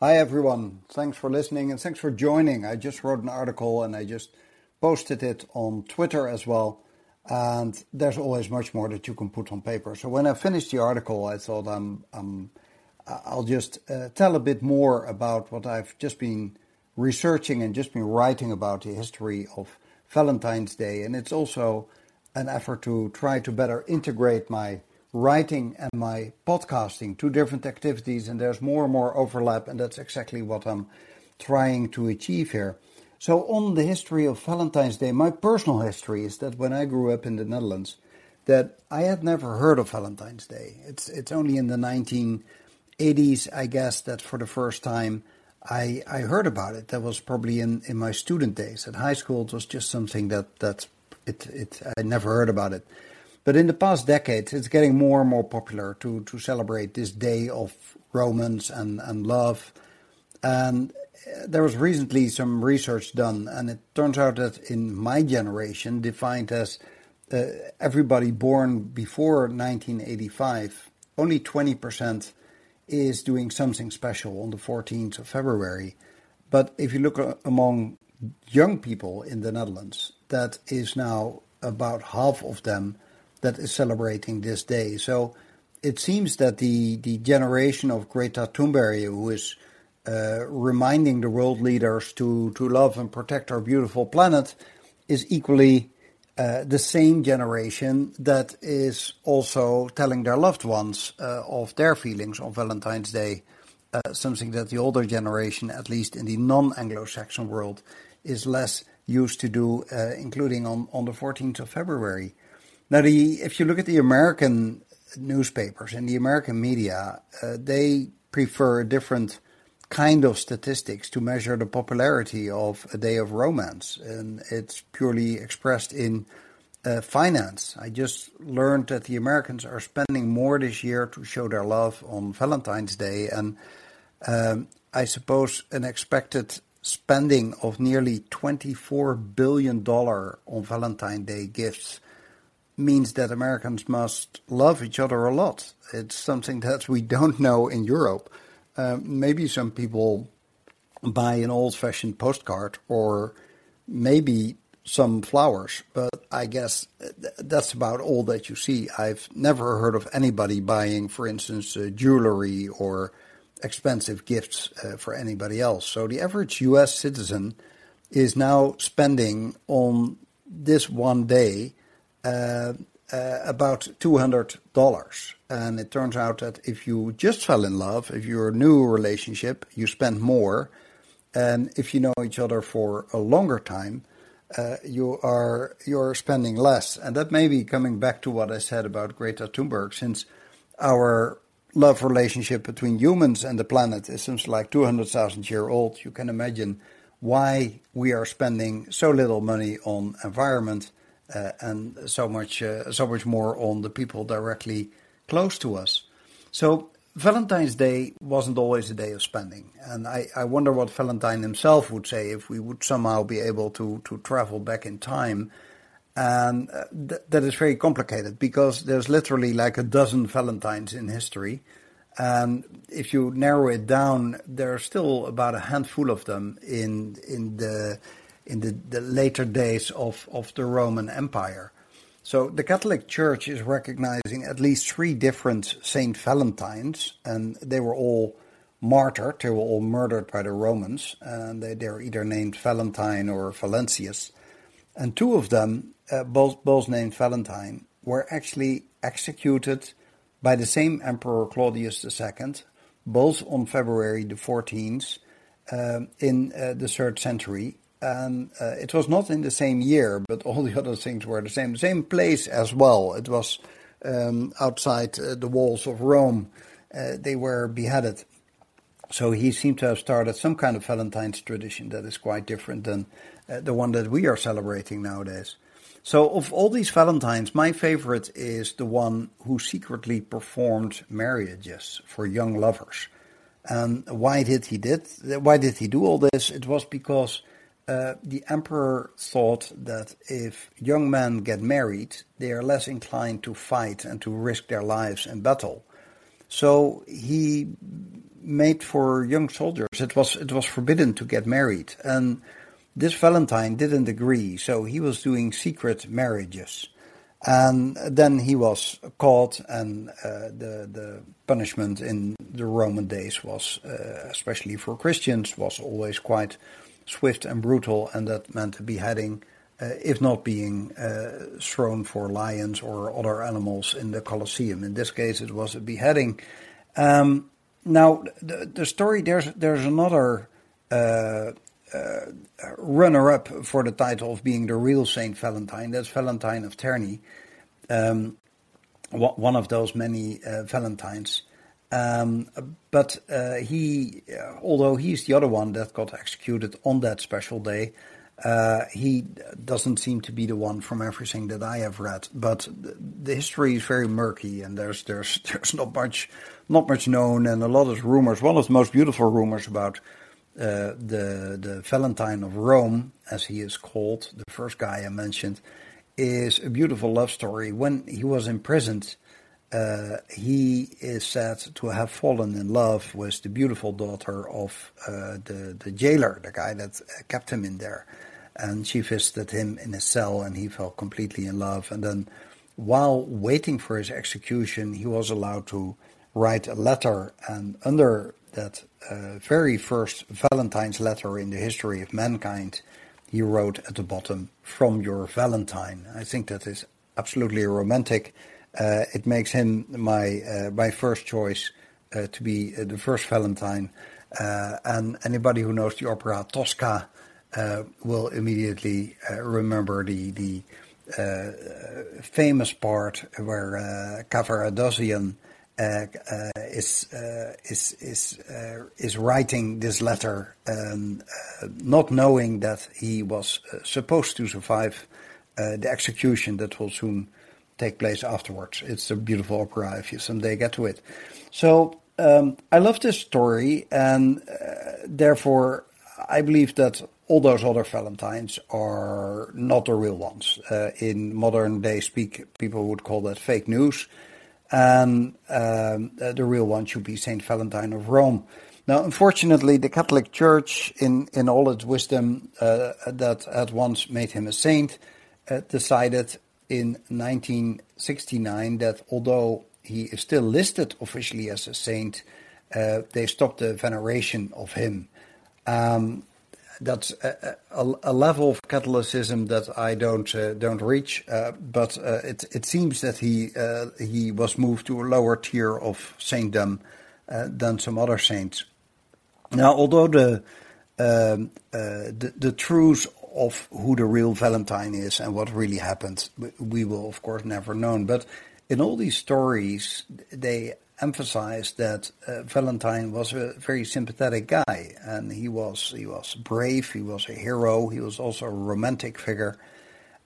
Hi, everyone. Thanks for listening and thanks for joining. I just wrote an article and I just posted it on Twitter as well. And there's always much more that you can put on paper. So when I finished the article, I thought I'm, I'm I'll just uh, tell a bit more about what I've just been researching and just been writing about the history of Valentine's Day. And it's also an effort to try to better integrate my writing and my podcasting, two different activities, and there's more and more overlap, and that's exactly what I'm trying to achieve here. So, on the history of Valentine's Day, my personal history is that when I grew up in the Netherlands, that I had never heard of Valentine's Day. It's it's only in the 1980s, I guess, that for the first time I I heard about it. That was probably in, in my student days at high school. It was just something that that it it I never heard about it. But in the past decades, it's getting more and more popular to, to celebrate this day of romance and, and love. And there was recently some research done, and it turns out that in my generation, defined as uh, everybody born before 1985, only 20% is doing something special on the 14th of February. But if you look uh, among young people in the Netherlands, that is now about half of them that is celebrating this day. So it seems that the, the generation of Greta Thunberg, who is uh, reminding the world leaders to, to love and protect our beautiful planet, is equally uh, the same generation that is also telling their loved ones uh, of their feelings on Valentine's Day. Uh, something that the older generation, at least in the non Anglo Saxon world, is less used to do, uh, including on, on the 14th of February. Now, the, if you look at the American newspapers and the American media, uh, they prefer a different kind of statistics to measure the popularity of a day of romance, and it's purely expressed in uh, finance. I just learned that the Americans are spending more this year to show their love on Valentine's Day, and um, I suppose an expected spending of nearly $24 billion on Valentine's Day gifts means that Americans must love each other a lot. It's something that we don't know in Europe. Uh, maybe some people buy an old fashioned postcard or maybe some flowers, but I guess that's about all that you see. I've never heard of anybody buying, for instance, uh, jewelry or expensive gifts uh, for anybody else. So the average US citizen is now spending on this one day uh, uh, about $200. And it turns out that if you just fell in love, if you're a new relationship, you spend more. And if you know each other for a longer time, uh, you are you're spending less. And that may be coming back to what I said about Greta Thunberg, since our love relationship between humans and the planet is something like 200,000 year old. You can imagine why we are spending so little money on environment uh, and so much uh, so much more on the people directly close to us. So Valentine's Day wasn't always a day of spending, and I, I wonder what Valentine himself would say if we would somehow be able to to travel back in time. And uh, th- that is very complicated because there's literally like a dozen Valentines in history. And if you narrow it down, there are still about a handful of them in in the in the, the later days of, of the Roman Empire. So the Catholic Church is recognizing at least three different Saint Valentines, and they were all martyred. They were all murdered by the Romans, and they, they're either named Valentine or Valentius. And two of them, uh, both, both named Valentine, were actually executed by the same Emperor Claudius II, both on February the 14th uh, in uh, the third century, and uh, it was not in the same year, but all the other things were the same. Same place as well. It was um, outside uh, the walls of Rome. Uh, they were beheaded. So he seemed to have started some kind of Valentine's tradition that is quite different than uh, the one that we are celebrating nowadays. So of all these Valentines, my favorite is the one who secretly performed marriages for young lovers. And why did he did? Why did he do all this? It was because uh, the emperor thought that if young men get married, they are less inclined to fight and to risk their lives in battle. So he made for young soldiers. It was it was forbidden to get married, and this Valentine didn't agree, so he was doing secret marriages. And then he was caught, and uh, the the punishment in the Roman days was, uh, especially for Christians, was always quite swift and brutal, and that meant beheading, uh, if not being uh, thrown for lions or other animals in the Colosseum. In this case, it was a beheading. Um, now, the, the story there's there's another uh, uh, runner-up for the title of being the real Saint Valentine. That's Valentine of Terni, um, one of those many uh, Valentines. Um, but uh, he, although he's the other one that got executed on that special day, uh, he doesn't seem to be the one from everything that I have read. But the, the history is very murky, and there's there's there's not much not much known, and a lot of rumors. One of the most beautiful rumors about uh, the the Valentine of Rome, as he is called, the first guy I mentioned, is a beautiful love story. When he was imprisoned, uh, he is said to have fallen in love with the beautiful daughter of uh, the the jailer, the guy that kept him in there, and she visited him in his cell, and he fell completely in love. And then, while waiting for his execution, he was allowed to write a letter, and under that uh, very first Valentine's letter in the history of mankind, he wrote at the bottom, "From your Valentine." I think that is absolutely romantic. Uh, it makes him my uh, my first choice uh, to be the first Valentine. And anybody who knows the opera Tosca will immediately remember the the famous part where Cavaradossi uh, uh, is uh, is is is writing this letter, not knowing that he was supposed to survive the execution that will soon take place afterwards. It's a beautiful opera if you someday get to it. So um, I love this story, and uh, therefore I believe that all those other Valentines are not the real ones. Uh, in modern day speak, people would call that fake news and um, the real one should be Saint Valentine of Rome. Now, unfortunately, the Catholic Church, in, in all its wisdom, uh, that at once made him a saint, uh, decided in 1969 that although he is still listed officially as a saint, uh, they stopped the veneration of him. Um, that's a, a, a, level of Catholicism that I don't uh, don't reach. Uh, but uh, it it seems that he uh, he was moved to a lower tier of saintdom uh, than some other saints. Now, although the, um, the the truth of who the real Valentine is and what really happened, we will of course never know. But in all these stories, they emphasized that uh, Valentine was a very sympathetic guy, and he was he was brave, he was a hero, he was also a romantic figure,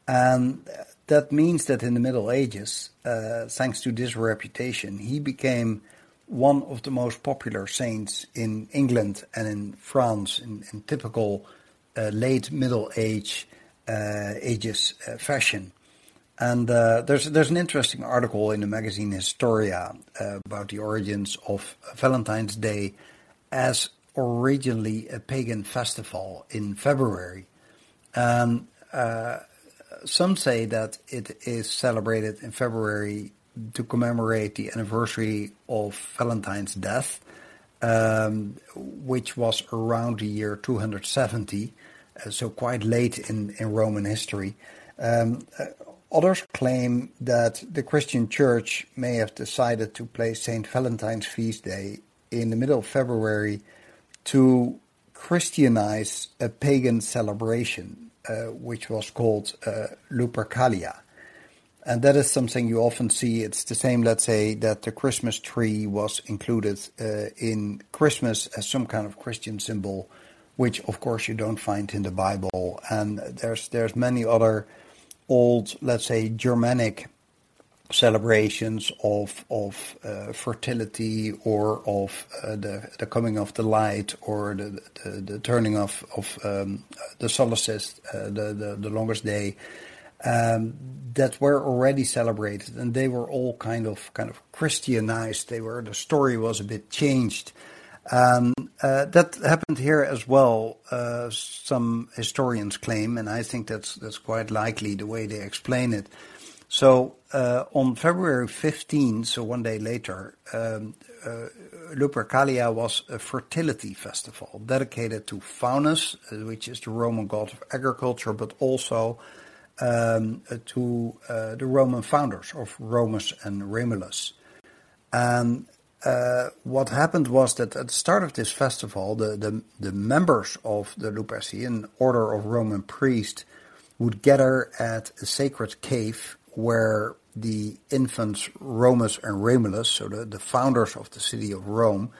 and that means that in the Middle Ages, uh, thanks to this reputation, he became one of the most popular saints in England and in France in, in typical late Middle Age uh, ages uh, fashion. And uh, there's there's an interesting article in the magazine Historia uh, about the origins of Valentine's Day as originally a pagan festival in February. Uh, some say that it is celebrated in February to commemorate the anniversary of Valentine's death, um, which was around the year 270, uh, so quite late in, in Roman history. Um, uh, Others claim that the Christian Church may have decided to place St. Valentine's feast day in the middle of February to Christianize a pagan celebration, uh, which was called uh, Lupercalia. And that is something you often see. It's the same, let's say, that the Christmas tree was included uh, in Christmas as some kind of Christian symbol, which of course you don't find in the Bible. And there's there's many other old, let's say, Germanic celebrations of of uh, fertility or of uh, the the coming of the light or the the, the turning of of um, the solstice, uh, the, the the longest day, um, that were already celebrated, and they were all kind of kind of Christianized. They were the story was a bit changed, Um, uh, that happened here as well. Uh, some historians claim, and I think that's that's quite likely the way they explain it. So uh, on February 15, so one day later, um, uh, Lupercalia was a fertility festival dedicated to Faunus, uh, which is the Roman god of agriculture, but also um, to uh, the Roman founders of Romus and Remulus. And uh, what happened was that at the start of this festival, the, the, the members of the Lupercian order of Roman priests would gather at a sacred cave where the infants Romus and Remulus, so the, the founders of the city of Rome,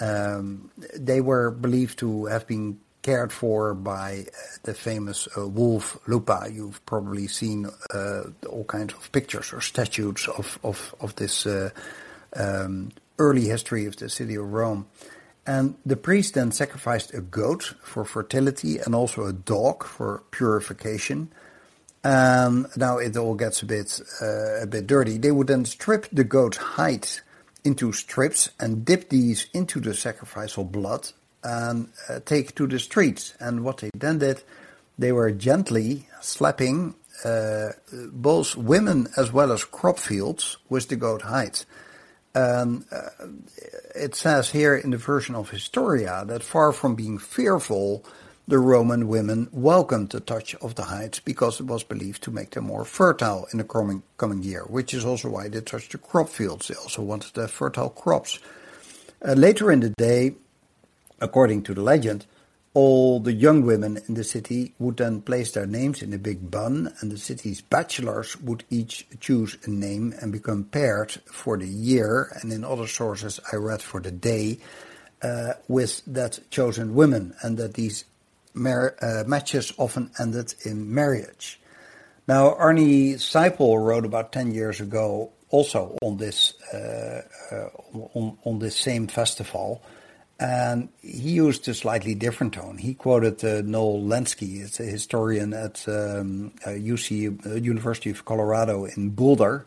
um, they were believed to have been cared for by uh, the famous uh, wolf Lupa. You've probably seen uh, all kinds of pictures or statues of of of this uh, um, early history of the city of Rome. And the priest then sacrificed a goat for fertility and also a dog for purification. Um, now it all gets a bit uh, a bit dirty. They would then strip the goat's hide into strips and dip these into the sacrificial blood and uh, take to the streets. And what they then did, they were gently slapping uh, both women as well as crop fields with the goat hide. Um, uh, it says here in the version of Historia that far from being fearful, the Roman women welcomed the touch of the hides because it was believed to make them more fertile in the coming, coming year, which is also why they touched the crop fields. They also wanted to have fertile crops. Uh, later in the day, according to the legend, all the young women in the city would then place their names in a big bun, and the city's bachelors would each choose a name and become paired for the year, and in other sources I read for the day, uh, with that chosen women, and that these mar- uh, matches often ended in marriage. Now, Arnie Seipel wrote about 10 years ago also on this, uh, uh, on, on this same festival, and he used a slightly different tone. He quoted uh, Noel Lenski, a historian at um, UC, uh, University of Colorado in Boulder,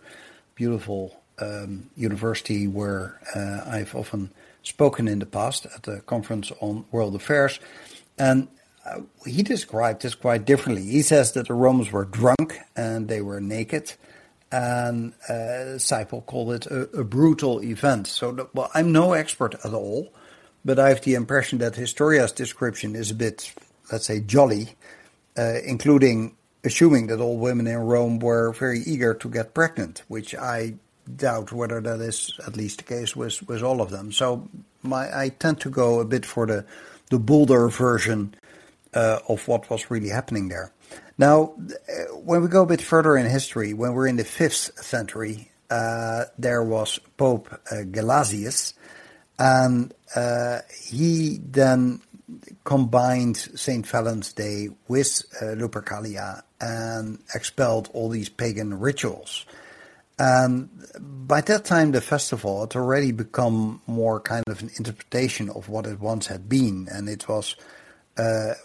beautiful um, university where uh, I've often spoken in the past at the conference on world affairs. And uh, he described this quite differently. He says that the Romans were drunk and they were naked, and uh, Seipel called it a, a brutal event. So, the, well, I'm no expert at all, but I have the impression that Historia's description is a bit, let's say, jolly, uh, including assuming that all women in Rome were very eager to get pregnant, which I doubt whether that is at least the case with, with all of them. So my, I tend to go a bit for the, the bolder version uh, of what was really happening there. Now, when we go a bit further in history, when we're in the 5th century, uh, there was Pope uh, Gelasius, and uh, he then combined St. Valentine's Day with uh, Lupercalia and expelled all these pagan rituals. And by that time, the festival had already become more kind of an interpretation of what it once had been, and it was uh,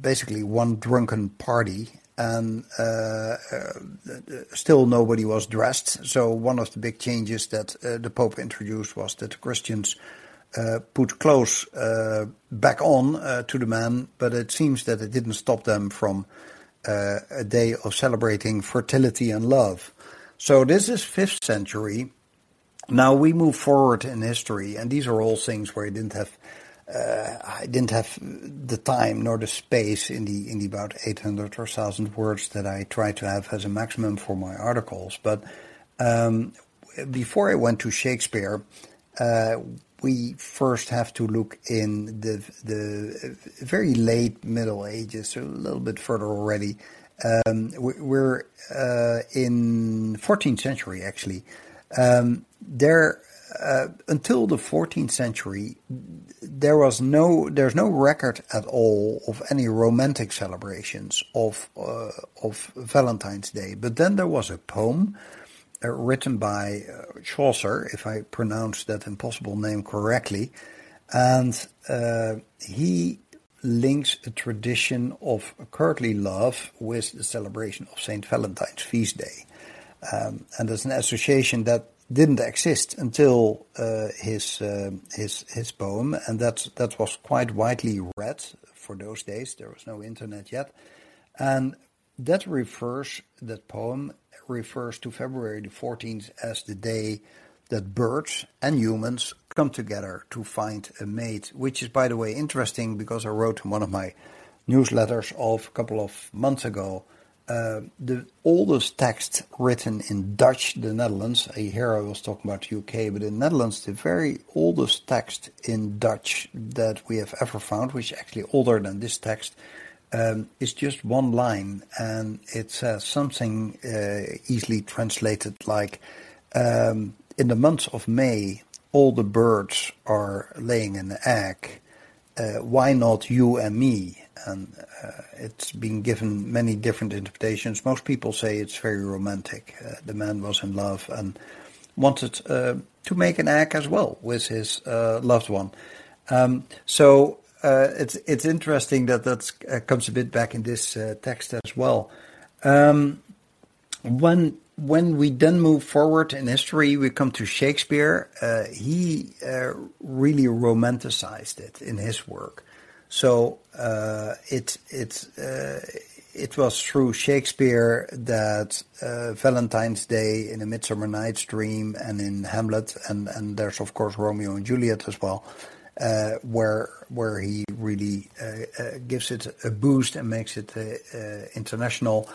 basically one drunken party, and uh, uh, still nobody was dressed. So one of the big changes that uh, the Pope introduced was that the Christians put clothes uh, back on to the man, but it seems that it didn't stop them from a day of celebrating fertility and love. So this is fifth century. Now we move forward in history, and these are all things where you didn't have uh, I didn't have the time nor the space in the in the about 800 or 1000 words that I try to have as a maximum for my articles. But um, before I went to Shakespeare, uh, we first have to look in the the very late Middle Ages, so a little bit further already. Um, we're uh, in 14th century actually. Um, there uh, until the 14th century, there was no there's no record at all of any romantic celebrations of uh, of Valentine's Day. But then there was a poem uh, written by uh, Chaucer, if I pronounce that impossible name correctly, and uh, he links a tradition of courtly love with the celebration of Saint Valentine's feast day, um, and there's an association that didn't exist until uh, his uh, his his poem, and that that was quite widely read for those days. There was no internet yet, and that refers that poem refers to February the fourteenth as the day that birds and humans come together to find a mate. Which is, by the way, interesting because I wrote in one of my newsletters of a couple of months ago uh, the oldest text written in Dutch, the Netherlands. Here I was talking about the UK, but in the Netherlands, the very oldest text in Dutch that we have ever found, which is actually older than this text, um, is just one line, and it says something uh, easily translated like, um, "In the month of May, all the birds are laying an egg. Uh, why not you and me?" and uh, it's been given many different interpretations. Most people say it's very romantic. Uh, the man was in love and wanted uh, to make an egg as well with his uh, loved one. Um, so uh, it's it's interesting that that uh, comes a bit back in this text as well. Um, when when we then move forward in history, we come to Shakespeare. he really romanticized it in his work. So uh, it it uh, it was through Shakespeare that uh, Valentine's Day in A Midsummer Night's Dream and in Hamlet and and there's of course Romeo and Juliet as well, uh, where where he really uh, uh, gives it a boost and makes it international.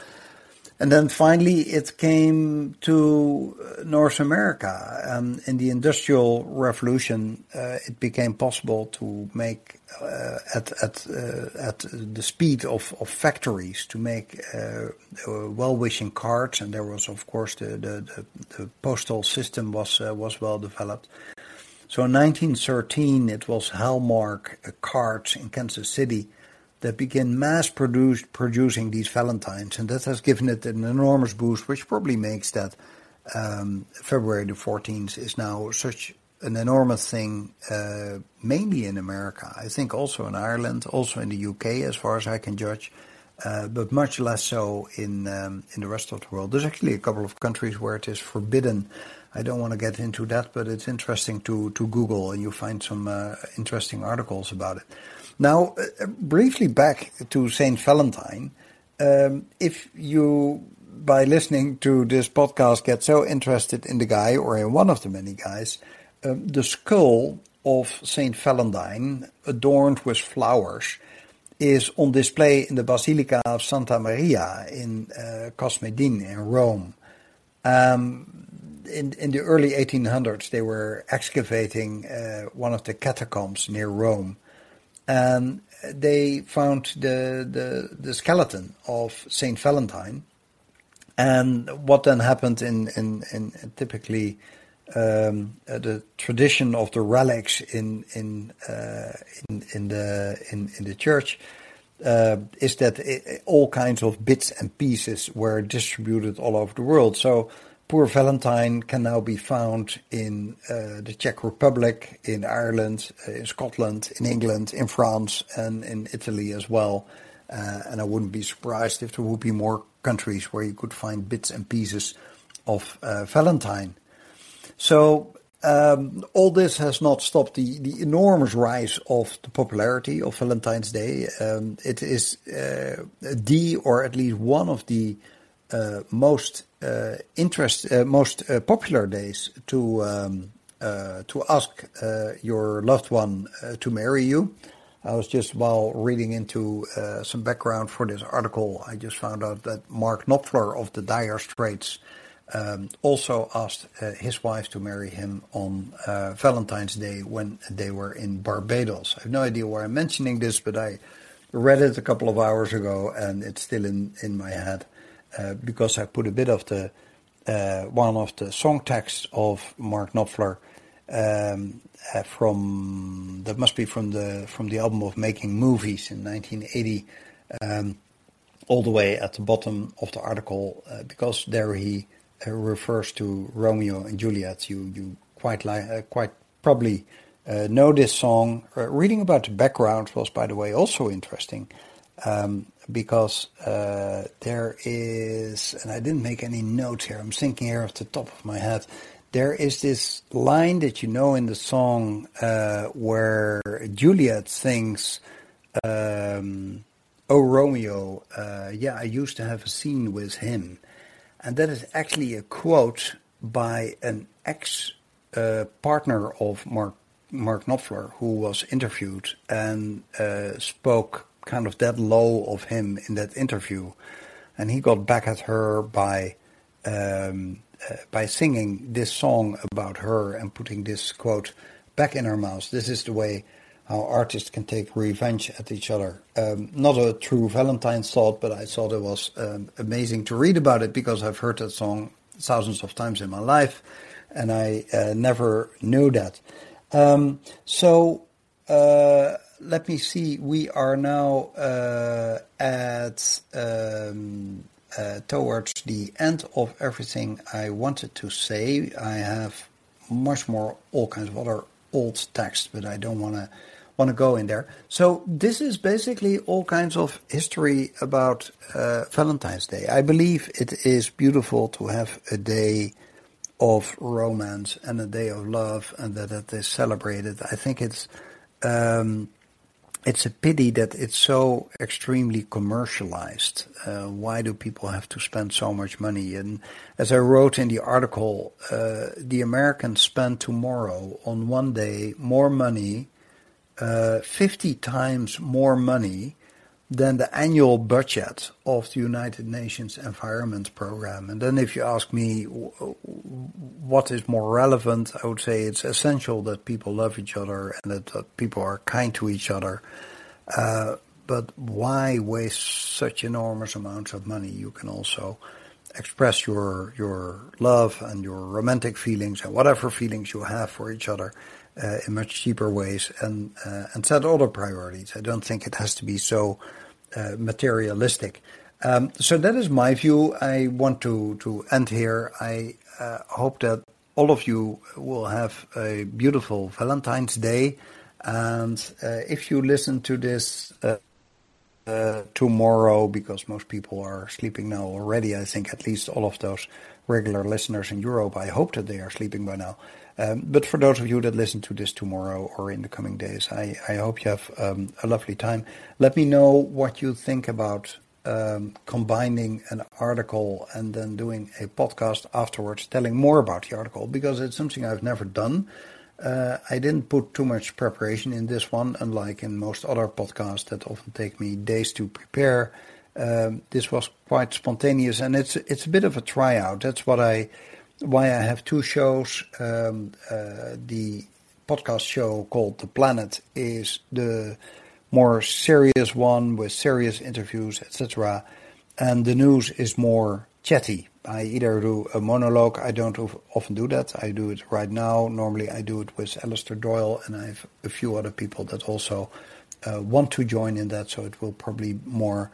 And then finally, it came to uh, North America. Um, in the Industrial Revolution, uh, it became possible to make uh, at at uh, at the speed of, of factories to make uh, well-wishing cards, and there was, of course, the the, the, the postal system was uh, was well developed. So in 1913, it was Hallmark cards in Kansas City that began mass produce, producing these Valentines, and that has given it an enormous boost, which probably makes that um, February the 14th is now such an enormous thing, uh, mainly in America. I think also in Ireland, also in the UK, as far as I can judge, uh, but much less so in um, in the rest of the world. There's actually a couple of countries where it is forbidden. I don't want to get into that, but it's interesting to to Google, and you find some uh, interesting articles about it. Now, uh, briefly back to Saint Valentine. Um, if you, by listening to this podcast, get so interested in the guy or in one of the many guys, um, the skull of Saint Valentine, adorned with flowers, is on display in the Basilica of Santa Maria in uh, Cosmedin in Rome. Um, in, in the early 1800s, they were excavating uh, one of the catacombs near Rome and they found the, the, the skeleton of Saint Valentine. And what then happened in, in, in typically um, uh, the tradition of the relics in in uh, in, in the in, in the church uh, is that it, all kinds of bits and pieces were distributed all over the world. So Poor Valentine can now be found in uh, the Czech Republic, in Ireland, uh, in Scotland, in England, in France, and in Italy as well. Uh, and I wouldn't be surprised if there would be more countries where you could find bits and pieces of uh, Valentine. So um, all this has not stopped the, the enormous rise of the popularity of Valentine's Day. Um, it is uh, the, or at least one of the uh, most interest, uh, most popular days to um, to ask your loved one to marry you. I was just while reading into uh, some background for this article, I just found out that Mark Knopfler of the Dire Straits um, also asked uh, his wife to marry him on uh, Valentine's Day when they were in Barbados. I have no idea why I'm mentioning this, but I read it a couple of hours ago and it's still in, in my head. Uh, because I put a bit of the uh, one of the song texts of Mark Knopfler um, uh, from that must be from the from the album of Making Movies in 1980, um, all the way at the bottom of the article uh, because there he uh, refers to Romeo and Juliet. You you quite like quite probably know this song. reading about the background was, by the way, also interesting. Um, because uh, there is, and I didn't make any notes here. I'm thinking here off the top of my head. there is this line that you know in the song uh, where Juliet sings, um, "Oh Romeo, uh, yeah, I used to have a scene with him," and that is actually a quote by an ex uh, partner of Mark Mark Knopfler, who was interviewed and uh, spoke kind of that low of him in that interview, and he got back at her by. Um, uh, by singing this song about her and putting this quote back in her mouth. This is the way how artists can take revenge at each other. Um, not a true Valentine's thought, but I thought it was um, amazing to read about it because I've heard that song thousands of times in my life, and I uh, never knew that. Um, so uh, let me see. We are now uh, at um, uh, towards the end of everything I wanted to say. I have much more all kinds of other old text, but I don't want to want to go in there. So this is basically all kinds of history about uh, Valentine's Day. I believe it is beautiful to have a day of romance and a day of love, and that it is celebrated. I think it's um, it's a pity that it's so extremely commercialized. Uh, why do people have to spend so much money? And as I wrote in the article, uh, the Americans spend tomorrow on one day more money, uh, 50 times more money than the annual budget of the United Nations Environment Program. And then if you ask me what is more relevant, I would say it's essential that people love each other and that, that people are kind to each other. Uh, but why waste such enormous amounts of money? You can also express your your love and your romantic feelings and whatever feelings you have for each other uh, in much cheaper ways and uh, and set other priorities. I don't think it has to be so uh, materialistic. Um, so that is my view. I want to, to end here. I uh, hope that all of you will have a beautiful Valentine's Day. And uh, if you listen to this uh, tomorrow, because most people are sleeping now already, I think at least all of those regular listeners in Europe, I hope that they are sleeping by now. Um, but for those of you that listen to this tomorrow or in the coming days, I, I hope you have um, a lovely time. Let me know what you think about um, combining an article and then doing a podcast afterwards, telling more about the article, because it's something I've never done. Uh, I didn't put too much preparation in this one, unlike in most other podcasts that often take me days to prepare. Um, this was quite spontaneous, and it's it's a bit of a tryout. That's what I why I have two shows. Um, uh, the podcast show called The Planet is the more serious one with serious interviews, etc. And the news is more chatty. I either do a monologue, I don't often do that. I do it right now. Normally, I do it with Alistair Doyle, and I have a few other people that also uh, want to join in that, so it will probably more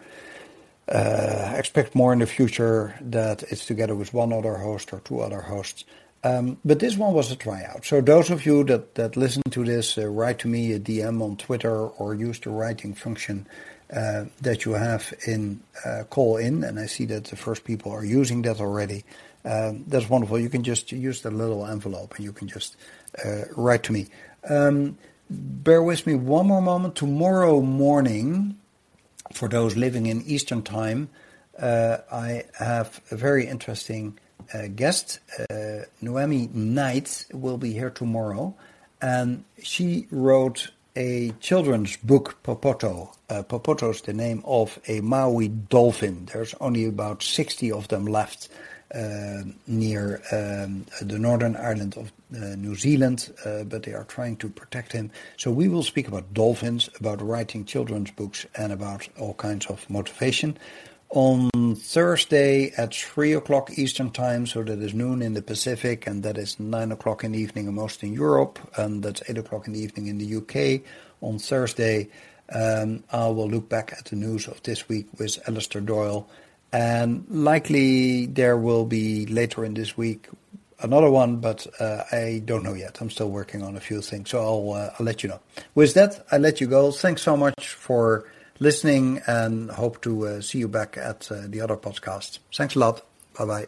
uh, expect more in the future that it's together with one other host or two other hosts. Um, but this one was a tryout. So those of you that, that listen to this, uh, write to me a DM on Twitter or use the writing function uh, that you have in uh, Callin. And I see that the first people are using that already. Um, that's wonderful. You can just use the little envelope and you can just uh, write to me. Um, bear with me one more moment. Tomorrow morning, for those living in Eastern Time, uh, I have a very interesting uh, guest. Uh, Noemi Knight will be here tomorrow, and she wrote a children's book, Popoto. Uh, Popoto is the name of a Maui dolphin. There's only about 60 of them left uh, near um, the northern island of uh, New Zealand, uh, but they are trying to protect him. So we will speak about dolphins, about writing children's books, and about all kinds of motivation. On Thursday at 3 o'clock Eastern Time, so that is noon in the Pacific, and that is 9 o'clock in the evening most in Europe, and that's 8 o'clock in the evening in the UK. On Thursday, um, I will look back at the news of this week with Alistair Doyle and likely there will be later in this week another one, but uh, I don't know yet. I'm still working on a few things, so I'll, uh, I'll let you know. With that, I let you go. Thanks so much for listening, and hope to uh, see you back at uh, the other podcast. Thanks a lot. Bye bye.